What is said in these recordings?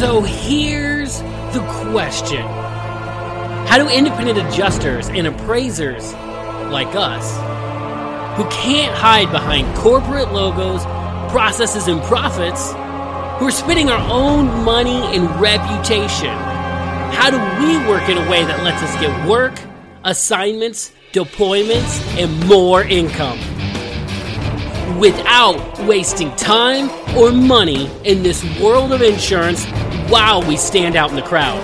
So here's the question How do independent adjusters and appraisers like us, who can't hide behind corporate logos, processes, and profits, who are spending our own money and reputation, how do we work in a way that lets us get work, assignments, deployments, and more income? Without wasting time or money in this world of insurance while we stand out in the crowd?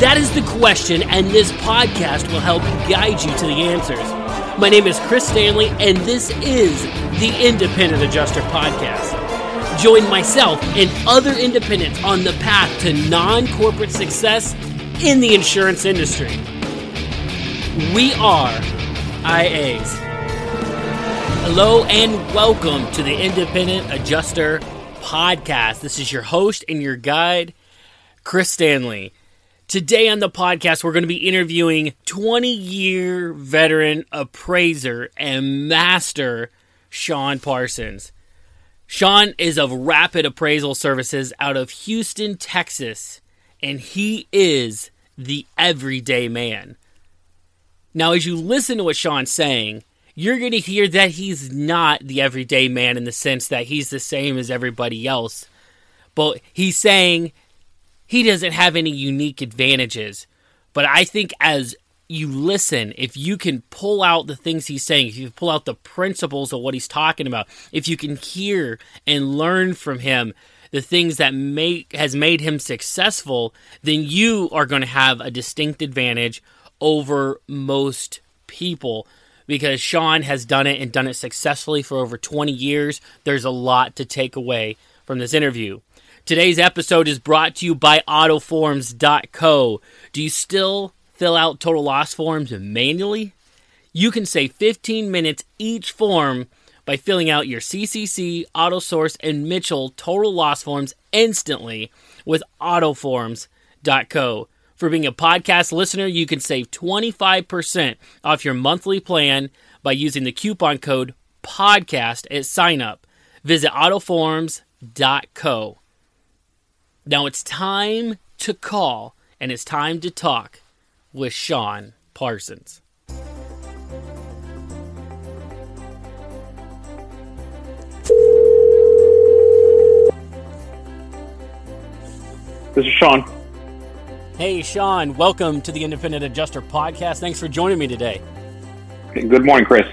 That is the question, and this podcast will help guide you to the answers. My name is Chris Stanley, and this is the Independent Adjuster Podcast. Join myself and other independents on the path to non corporate success in the insurance industry. We are IAs. Hello, and welcome to the Independent Adjuster Podcast. This is your host and your guide, Chris Stanley. Today on the podcast, we're going to be interviewing 20 year veteran appraiser and master Shawn Parsons. Shawn is of Rapid Appraisal Services out of Houston, Texas, and he is the everyday man. Now, as you listen to what Shawn's saying, you're going to hear that he's not the everyday man in the sense that he's the same as everybody else. But he's saying he doesn't have any unique advantages. But I think as you listen, if you can pull out the things he's saying, if you pull out the principles of what he's talking about, if you can hear and learn from him the things that make has made him successful, then you are going to have a distinct advantage over most people because Shawn has done it and done it successfully for over 20 years. There's a lot to take away from this interview. Today's episode is brought to you by autoforms.co. Do you still fill out total loss forms manually? You can save 15 minutes each form by filling out your CCC, AutoSource, and Mitchell total loss forms instantly with autoforms.co. For being a podcast listener, you can save 25% off your monthly plan by using the coupon code podcast at sign up. Visit autoforms.co. Now it's time to call and it's time to talk with Shawn Parsons. This is Shawn. Hey, Shawn, welcome to the Independent Adjuster Podcast. Thanks for joining me today. Good morning, Chris.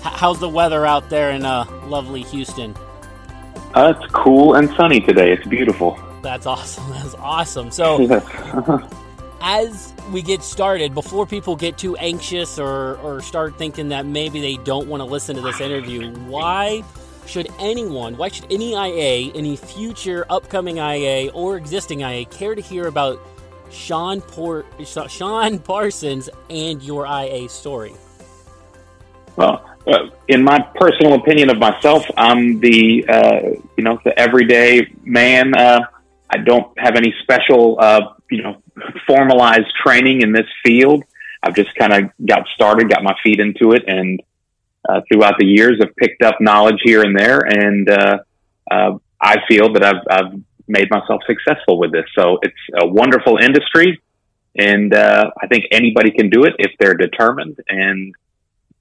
How's the weather out there in uh, lovely Houston? Uh, it's cool and sunny today. It's beautiful. That's awesome. That's awesome. So, as we get started, before people get too anxious or, or start thinking that maybe they don't want to listen to this interview, why should anyone, why should any IA, any future upcoming IA or existing IA care to hear about Shawn Por- Shawn Parsons and your IA story? Well, uh, in my personal opinion of myself, I'm the uh, you know the everyday man. Uh, I don't have any special uh, you know formalized training in this field. I've just kind of got started, got my feet into it, and uh, throughout the years, I've picked up knowledge here and there, and uh, I feel that I've, I've made myself successful with this. So it's a wonderful industry, and uh, I think anybody can do it if they're determined and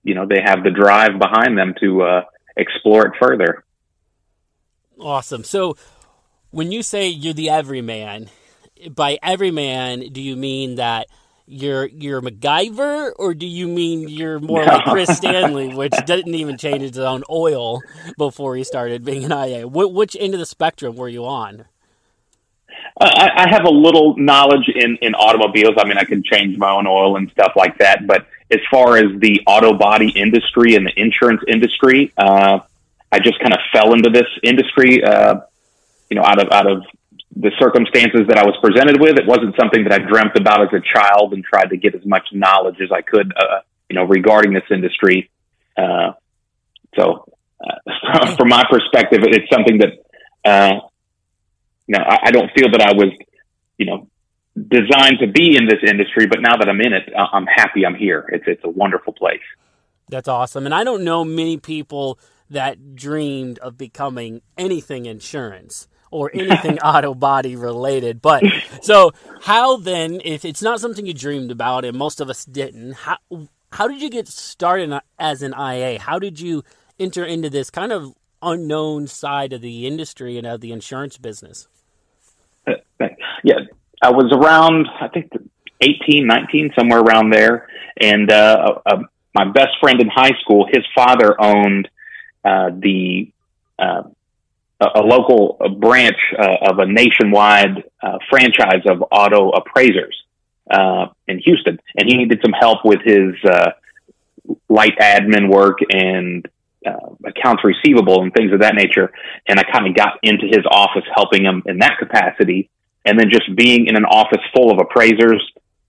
you know they have the drive behind them to uh, explore it further. Awesome. So when you say you're the everyman, by everyman, do you mean that? you're you're MacGyver, or do you mean you're more no. like Chris Stanley, which didn't even change his own oil before he started being an IA? Wh- which end of the spectrum were you on? I, I have a little knowledge in, in automobiles. I mean, I can change my own oil and stuff like that. But as far as the auto body industry and the insurance industry, uh, I just kind of fell into this industry uh, you know, out of out of the circumstances that I was presented with, it wasn't something that I dreamt about as a child and tried to get as much knowledge as I could, uh, you know, regarding this industry. Uh, so, uh, from my perspective, it's something that, uh, you know, I, I, don't feel that I was, you know, designed to be in this industry, but now that I'm in it, uh, I'm happy I'm here. It's it's a wonderful place. That's awesome, and I don't know many people that dreamed of becoming anything insurance or anything auto body related. But so how then, if it's not something you dreamed about, and most of us didn't, how how did you get started as an IA? How did you enter into this kind of unknown side of the industry and of the insurance business? I was around, I think, 18, 19, somewhere around there, and uh, uh, my best friend in high school, his father owned uh, the uh, a local branch uh, of a nationwide uh, franchise of auto appraisers uh, in Houston, and he needed some help with his uh, light admin work and uh, accounts receivable and things of that nature. And I kind of got into his office helping him in that capacity, and then just being in an office full of appraisers,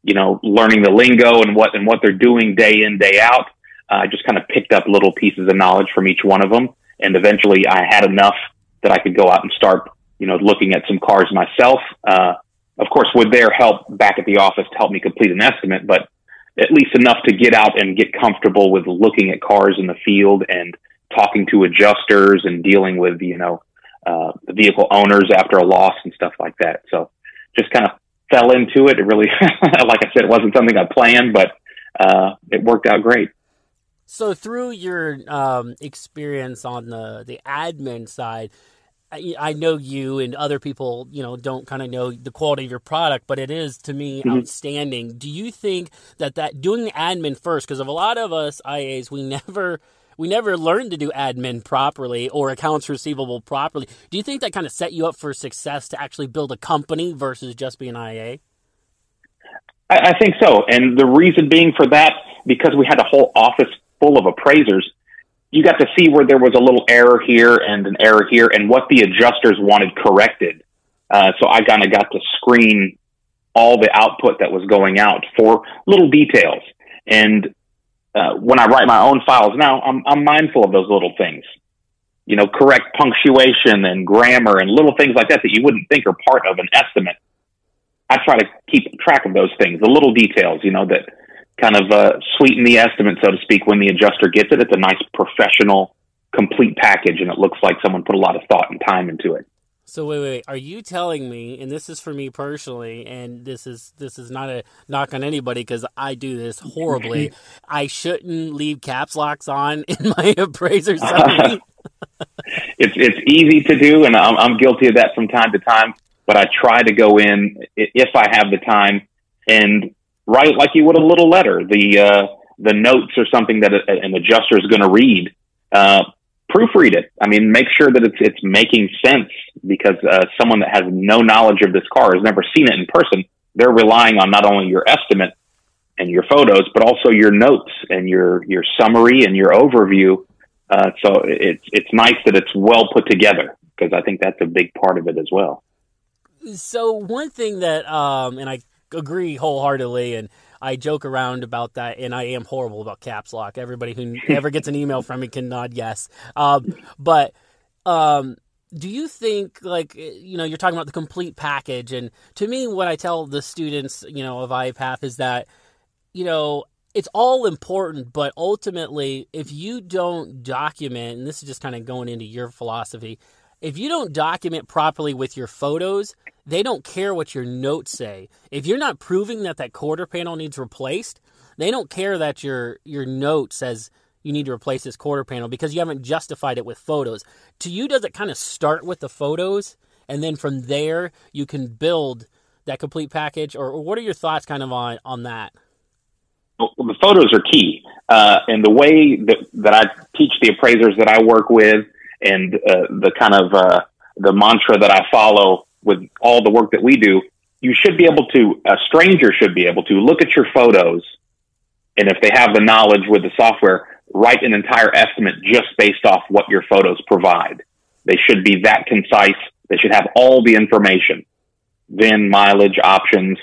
you know, learning the lingo and what and what they're doing day in day out. I just kind of picked up little pieces of knowledge from each one of them. And eventually I had enough that I could go out and start, you know, looking at some cars myself. Uh, of course, with their help back at the office to help me complete an estimate, but at least enough to get out and get comfortable with looking at cars in the field and talking to adjusters and dealing with, you know, uh, the vehicle owners after a loss and stuff like that. So just kind of fell into it. It really, like I said, it wasn't something I planned, but, uh, it worked out great. So through your um, experience on the the admin side, I, I, know you and other people, you know, don't kind of know the quality of your product, but it is to me mm-hmm. outstanding. Do you think that that doing the admin first, because of a lot of us IAs, we never we never learned to do admin properly or accounts receivable properly. Do you think that kind of set you up for success to actually build a company versus just being IA? I, I think so, and the reason being for that because we had a whole office full of appraisers, you got to see where there was a little error here and an error here and what the adjusters wanted corrected. Uh, so I kind of got to screen all the output that was going out for little details. And uh, when I write my own files now, I'm, I'm mindful of those little things. You know, correct punctuation and grammar and little things like that that you wouldn't think are part of an estimate. I try to keep track of those things, the little details, you know, that kind of uh, sweeten the estimate, so to speak, when the adjuster gets it. It's a nice professional, complete package, and it looks like someone put a lot of thought and time into it. So wait, wait, wait, are you telling me, and this is for me personally, and this is this is not a knock on anybody because I do this horribly. I shouldn't leave caps locks on in my appraiser summary. it's it's easy to do, and I'm, I'm guilty of that from time to time. But I try to go in if I have the time and write like you would a little letter. The uh, the notes or something that a, an adjuster is going to read. Uh, proofread it. I mean, make sure that it's it's making sense because uh, someone that has no knowledge of this car has never seen it in person. They're relying on not only your estimate and your photos, but also your notes and your your summary and your overview. Uh, so it's it's nice that it's well put together because I think that's a big part of it as well. So one thing that, um, and I agree wholeheartedly, and I joke around about that, and I am horrible about caps lock. Everybody who ever gets an email from me can nod yes. Um, but um, do you think, like, you know, you're talking about the complete package, and to me, what I tell the students, you know, of IAPath is that, you know, it's all important, but ultimately, if you don't document, and this is just kind of going into your philosophy, if you don't document properly with your photos, they don't care what your notes say. If you're not proving that that quarter panel needs replaced, they don't care that your your note says you need to replace this quarter panel because you haven't justified it with photos. To you, does it kind of start with the photos, and then from there you can build that complete package, or, or what are your thoughts kind of on on that? Well, the photos are key, uh, and the way that that I teach the appraisers that I work with, and uh, the kind of uh, the mantra that I follow with all the work that we do, you should be able to, a stranger should be able to look at your photos. And if they have the knowledge with the software, write an entire estimate just based off what your photos provide. They should be that concise, They should have all the information, VIN, mileage, options,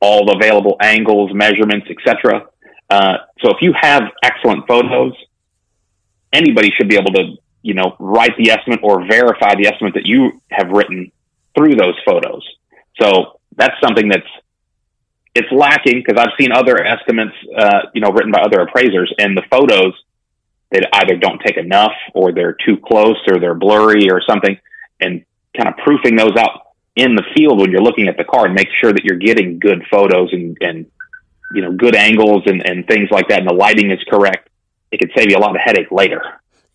all the available angles, measurements, etc. Uh, so if you have excellent photos, anybody should be able to, you know, write the estimate or verify the estimate that you have written through those photos. So that's something that's it's lacking because I've seen other estimates, uh, you know, written by other appraisers, and the photos they either don't take enough, or they're too close, or they're blurry, or something, and kind of proofing those out in the field when you're looking at the car and make sure that you're getting good photos and, and you know good angles and, and things like that, and the lighting is correct. It could save you a lot of headache later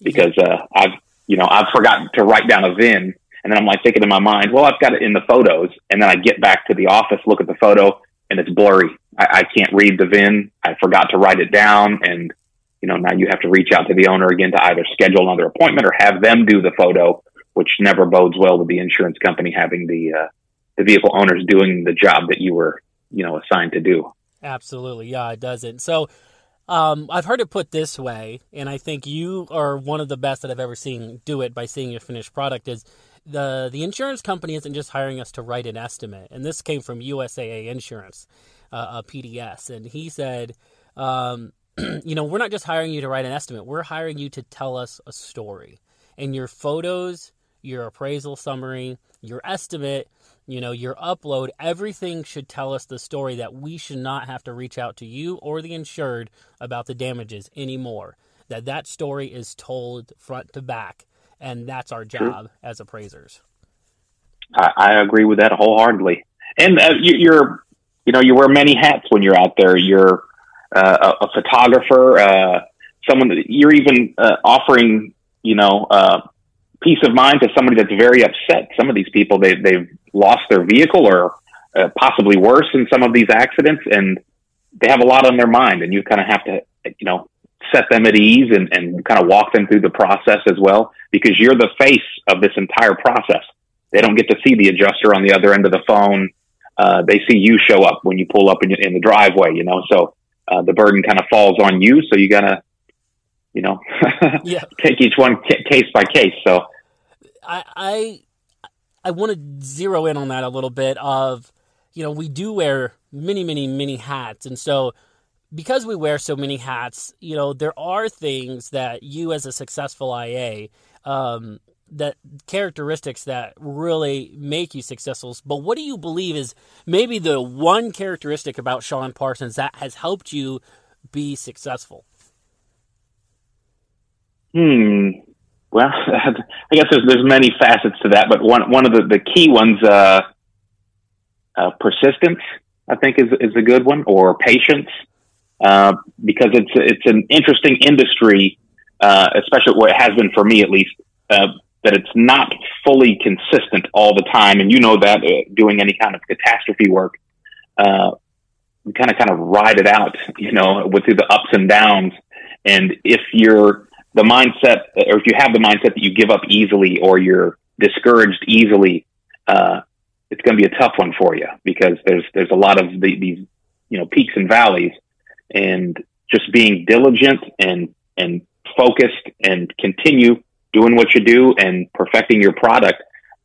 because uh, I've you know I've forgotten to write down a VIN and then I'm like thinking in my mind, well, I've got it in the photos. And then I get back to the office, look at the photo, and it's blurry. I, I can't read the VIN. I forgot to write it down. And, you know, now you have to reach out to the owner again to either schedule another appointment or have them do the photo, which never bodes well with the insurance company having the, uh, the vehicle owners doing the job that you were, you know, assigned to do. Absolutely. Yeah, it doesn't. So, um, I've heard it put this way, and I think you are one of the best that I've ever seen do it by seeing your finished product. Is the the insurance company isn't just hiring us to write an estimate, and this came from USAA Insurance, uh, a PDS, and he said, um, you know, we're not just hiring you to write an estimate, we're hiring you to tell us a story, and your photos, your appraisal summary, your estimate. You know, your upload, everything should tell us the story that we should not have to reach out to you or the insured about the damages anymore. That that story is told front to back and that's our job True. as appraisers. I, I, agree with that wholeheartedly. And uh, you, are you know, you wear many hats when you're out there. You're uh, a, a, photographer, uh, someone that you're even uh, offering, you know, uh, peace of mind to somebody that's very upset. Some of these people, they, they've lost their vehicle or uh, possibly worse in some of these accidents, and they have a lot on their mind, and you kind of have to, you know, set them at ease and, and kind of walk them through the process as well, because you're the face of this entire process. They don't get to see the adjuster on the other end of the phone. Uh, they see you show up when you pull up in, in the driveway, you know, so, uh, the burden kind of falls on you. So you gotta, you know, yeah. take each one c- case by case. So I, I, I want to zero in on that a little bit of, you know, we do wear many, many, many hats. And so because we wear so many hats, you know, there are things that you as a successful IA, um, that characteristics that really make you successful. But what do you believe is maybe the one characteristic about Shawn Parsons that has helped you be successful? Hmm. Well, I guess there's there's many facets to that, but one one of the, the key ones, uh, uh, persistence, I think is is a good one, or patience. Uh, because it's it's an interesting industry, uh, especially what it has been for me at least. Uh, that it's not fully consistent all the time, and you know that uh, doing any kind of catastrophe work, uh, kind of kind of ride it out, you know, with the ups and downs. And if you're the mindset, or if you have the mindset that you give up easily, or you're discouraged easily, uh, it's going to be a tough one for you because there's there's a lot of the, these you know peaks and valleys and just being diligent and and focused and continue doing what you do and perfecting your product,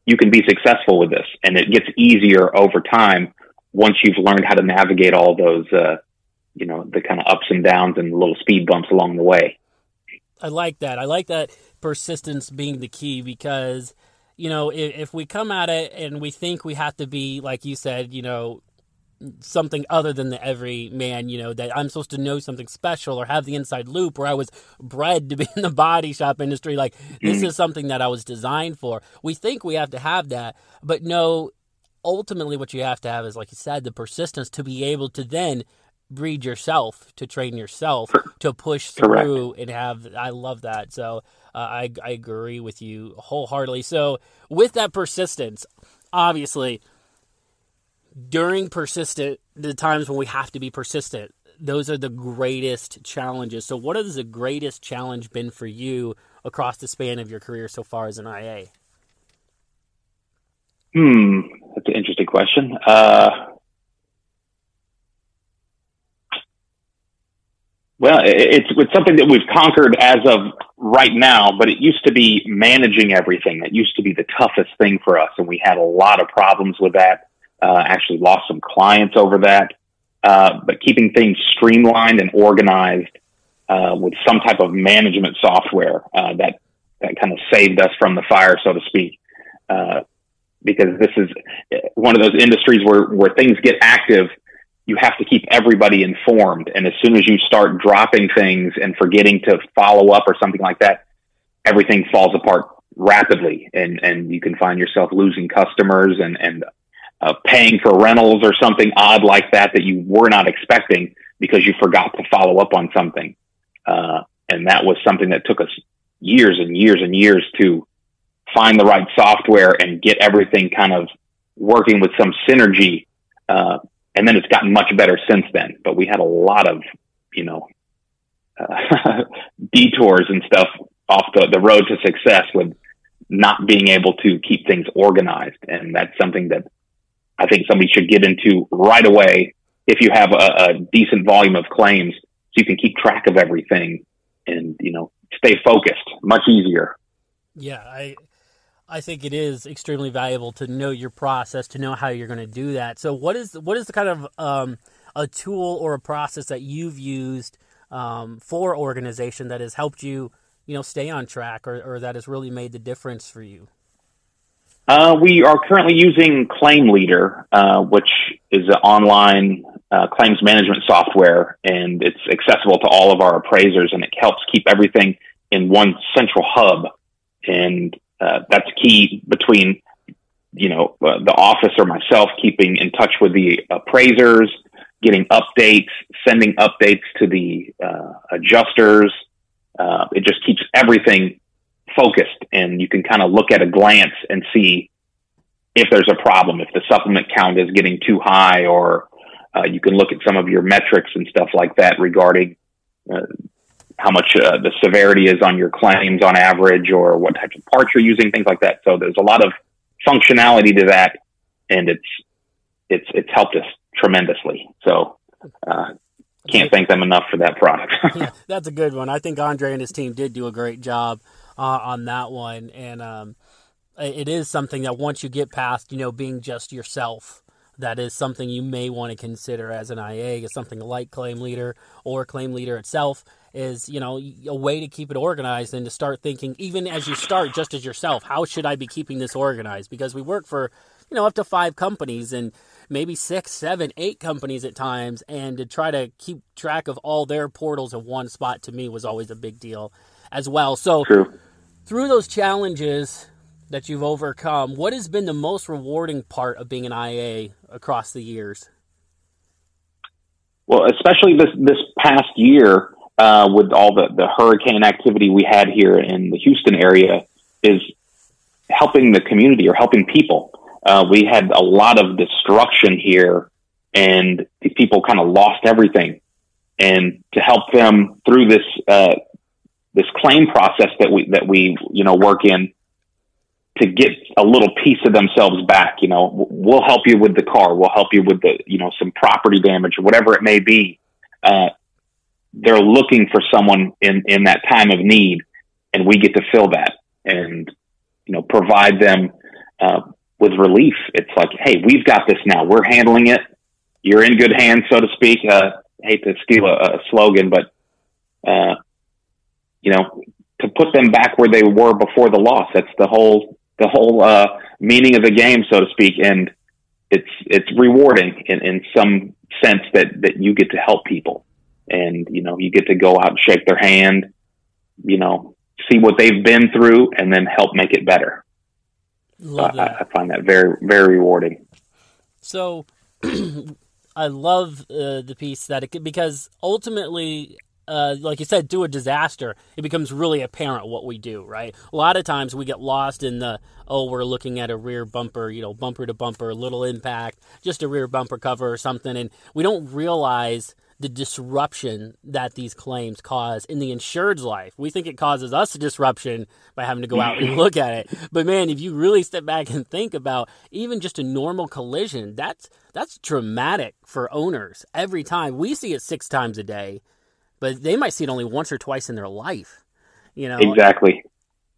you can be successful with this. And it gets easier over time once you've learned how to navigate all those, uh, you know, the kind of ups and downs and little speed bumps along the way. I like that. I like that persistence being the key because, you know, if, if we come at it and we think we have to be, like you said, you know, something other than the every man, you know, that I'm supposed to know something special or have the inside loop where I was bred to be in the body shop industry. Like, this mm-hmm. is something that I was designed for. We think we have to have that, but no, ultimately, what you have to have is, like you said, the persistence to be able to then breed yourself, to train yourself, to push through and have. I love that. So, uh, I, I agree with you wholeheartedly. So, with that persistence, obviously, during persistent the times when we have to be persistent those are the greatest challenges so what has the greatest challenge been for you across the span of your career so far as an ia hmm that's an interesting question uh, Well, it's it's something that we've conquered as of right now, but it used to be managing everything. That used to be the toughest thing for us, and we had a lot of problems with that. Uh, actually, lost some clients over that. Uh, but keeping things streamlined and organized uh, with some type of management software uh, that that kind of saved us from the fire, so to speak. Uh, because this is one of those industries where where things get active you have to keep everybody informed. And as soon as you start dropping things and forgetting to follow up or something like that, everything falls apart rapidly and, and you can find yourself losing customers and, and uh, paying for rentals or something odd like that that you were not expecting because you forgot to follow up on something. Uh, and that was something that took us years and years and years to find the right software and get everything kind of working with some synergy uh, and then it's gotten much better since then. But we had a lot of, you know, uh, detours and stuff off the, the road to success with not being able to keep things organized. And that's something that I think somebody should get into right away if you have a, a decent volume of claims so you can keep track of everything and, you know, stay focused much easier. Yeah, I I think it is extremely valuable to know your process, to know how you're going to do that. So, what is what is the kind of um, a tool or a process that you've used um, for organization that has helped you, you know, stay on track, or, or that has really made the difference for you? Uh, we are currently using Claim Leader, uh, which is an online uh, claims management software, and it's accessible to all of our appraisers, and it helps keep everything in one central hub. And uh, that's key between you know uh, the office or myself keeping in touch with the appraisers getting updates sending updates to the adjusters it just keeps everything focused and you can kind of look at a glance and see if there's a problem if the supplement count is getting too high or uh, you can look at some of your metrics and stuff like that regarding uh, how much uh, the severity is on your claims on average or what types of parts you're using, things like that. So there's a lot of functionality to that and it's, it's, it's helped us tremendously. So, uh, can't thank them enough for that product. yeah, that's a good one. I think Andre and his team did do a great job uh, on that one. And, um, it is something that once you get past, you know, being just yourself, that is something you may want to consider as an IA, is something like Claim Leader or Claim Leader itself is you know a way to keep it organized and to start thinking even as you start just as yourself how should i be keeping this organized because we work for you know up to five companies and maybe six seven eight companies at times and to try to keep track of all their portals in one spot to me was always a big deal as well so True. Through those challenges that you've overcome what has been the most rewarding part of being an ia across the years well especially this this past year uh, with all the, the hurricane activity we had here in the Houston area is helping the community or helping people. Uh, we had a lot of destruction here and these people kind of lost everything. And to help them through this, uh, this claim process that we, that we, you know, work in to get a little piece of themselves back, you know, we'll help you with the car. We'll help you with the, you know, some property damage or whatever it may be. Uh, they're looking for someone in, in that time of need and we get to fill that and, you know, provide them, uh, with relief. It's like, Hey, we've got this now. We're handling it. You're in good hands, so to speak. Uh, hate to steal a, a slogan, but, uh, you know, to put them back where they were before the loss. That's the whole, the whole, uh, meaning of the game, so to speak. And it's, it's rewarding in, in some sense that, that you get to help people and you know you get to go out and shake their hand you know see what they've been through and then help make it better love I, I, find that very very rewarding so i love uh, the piece that it because ultimately uh, like you said, do a disaster, it becomes really apparent what we do, right? A lot of times we get lost in the, oh, we're looking at a rear bumper, you know, bumper to bumper, little impact, just a rear bumper cover or something, and we don't realize the disruption that these claims cause in the insured's life. We think it causes us a disruption by having to go out and look at it. But man, if you really step back and think about even just a normal collision, that's that's dramatic for owners every time. We see it 6 times a day. But they might see it only once or twice in their life. You know exactly.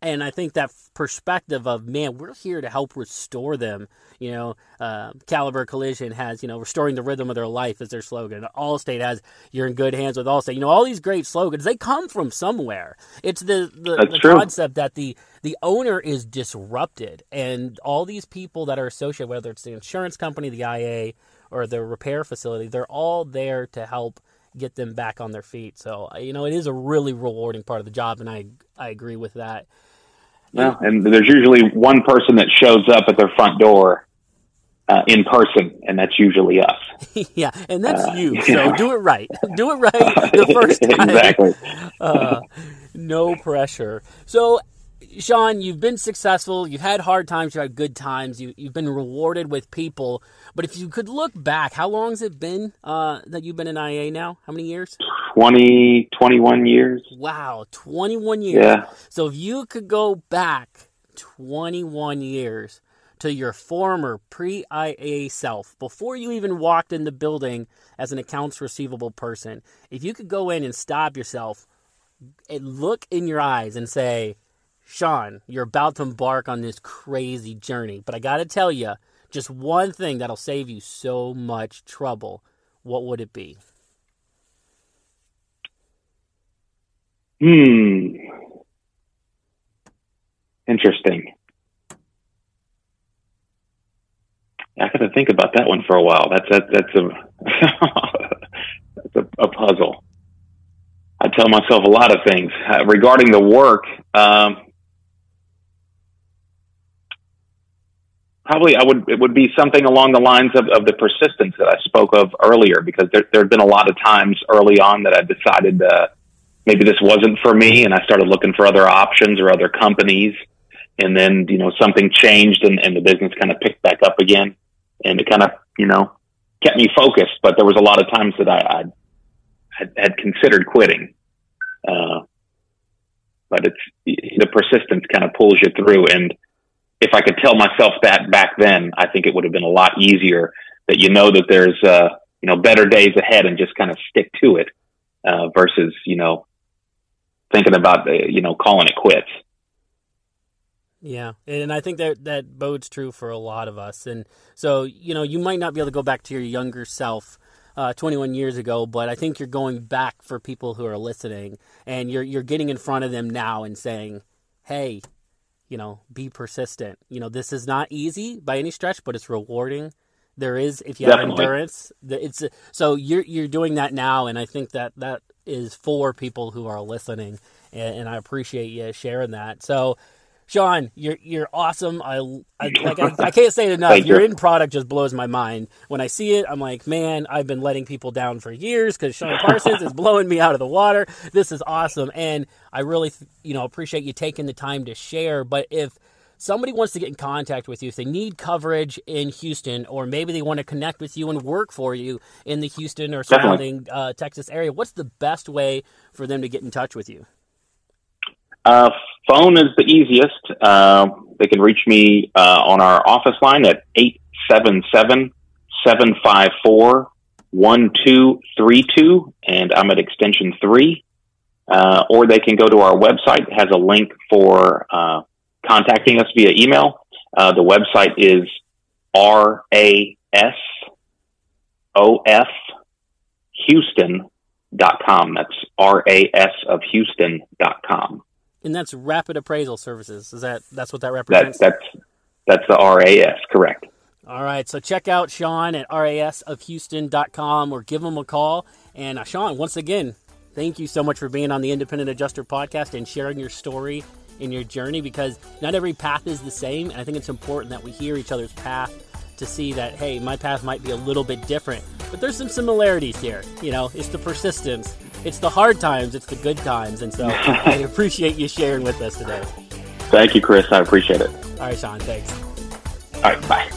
And I think that perspective of man, we're here to help restore them. You know, uh, Caliber Collision has you know restoring the rhythm of their life as their slogan. Allstate has you're in good hands with Allstate. You know, all these great slogans they come from somewhere. It's the the, the concept that the the owner is disrupted, and all these people that are associated, whether it's the insurance company, the IA, or the repair facility, they're all there to help get them back on their feet. So you know, it is a really rewarding part of the job, and I I agree with that. Yeah, and there's usually one person that shows up at their front door uh, in person, and that's usually us. yeah, and that's uh, you. So do it right. Do it right the first time. exactly. Uh, no pressure. So Shawn, you've been successful. You've had hard times. You've had good times. You, have been rewarded with people. But if you could look back, how long has it been uh, that you've been in IA now? How many years? 20, 21 years. Wow, 21 years. Yeah. So if you could go back 21 years to your former pre IA self, before you even walked in the building as an accounts receivable person, if you could go in and stop yourself and look in your eyes and say, Shawn, you're about to embark on this crazy journey, but I got to tell you, just one thing that'll save you so much trouble. What would it be? Hmm. Interesting. I got to think about that one for a while. That's a, that's a that's a, a, puzzle. I tell myself a lot of things uh, regarding the work. Um, probably I would it would be something along the lines of, of the persistence that I spoke of earlier because there there have been a lot of times early on that I decided uh, maybe this wasn't for me and I started looking for other options or other companies. And then you know something changed and, and the business kind of picked back up again. And it kind of you know kept me focused. But there was a lot of times that I, I had, had considered quitting. Uh, but it's the persistence kind of pulls you through. And if I could tell myself that back then, I think it would have been a lot easier that you know that there's, uh, you know, better days ahead and just kind of stick to it, uh, versus, you know, thinking about, uh, you know, calling it quits. Yeah, and I think that that bodes true for a lot of us. And so, you know, you might not be able to go back to your younger self uh, 21 years ago, but I think you're going back for people who are listening, and you're you're getting in front of them now and saying, "Hey, you know, be persistent. You know, this is not easy by any stretch, but it's rewarding. There is, if you Definitely. have endurance, it's so you're you're doing that now, and I think that that is for people who are listening, and, and I appreciate you sharing that. So, Shawn, you're you're awesome. I, I like I, I, can't say it enough. Your you. end product just blows my mind. When I see it, I'm like, man, I've been letting people down for years because Shawn Parsons is blowing me out of the water. This is awesome, and I really, you know, appreciate you taking the time to share. But if somebody wants to get in contact with you, if they need coverage in Houston, or maybe they want to connect with you and work for you in the Houston or surrounding uh, Texas area, what's the best way for them to get in touch with you? Uh, phone is the easiest. Uh, they can reach me uh, on our office line at 877 754 1232, and I'm at extension 3. Uh, or they can go to our website. It has a link for uh, contacting us via email. Uh, the website is rasofhouston.com. That's RAS of Houston.com and that's Rapid Appraisal Services. Is that that's what that represents? That, that's that's the RAS, correct. All right, so check out Shawn at rasofhouston.com or give him a call. And uh, Shawn, once again, thank you so much for being on the Independent Adjuster podcast and sharing your story and your journey because not every path is the same. And I think it's important that we hear each other's path to see that, hey, my path might be a little bit different, but there's some similarities here. You know, it's the persistence, it's the hard times, it's the good times. And so I appreciate you sharing with us today. Thank you, Chris. I appreciate it. All right, Shawn. Thanks. All right, bye.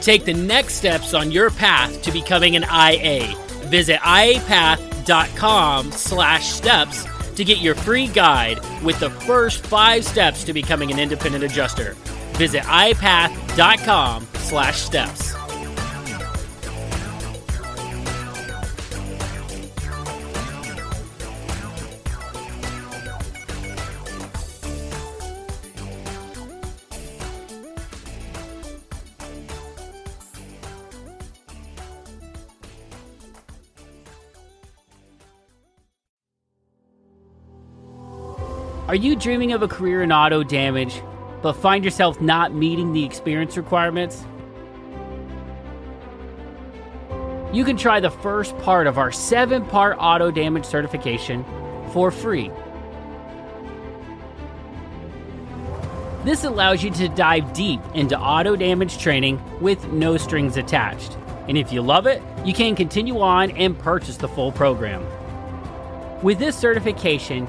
Take the next steps on your path to becoming an IA. Visit iapath.com slash steps to get your free guide with the first five steps to becoming an independent adjuster. Visit iapath.com Are you dreaming of a career in auto damage, but find yourself not meeting the experience requirements? You can try the first part of our seven part auto damage certification for free. This allows you to dive deep into auto damage training with no strings attached. And if you love it, you can continue on and purchase the full program. With this certification,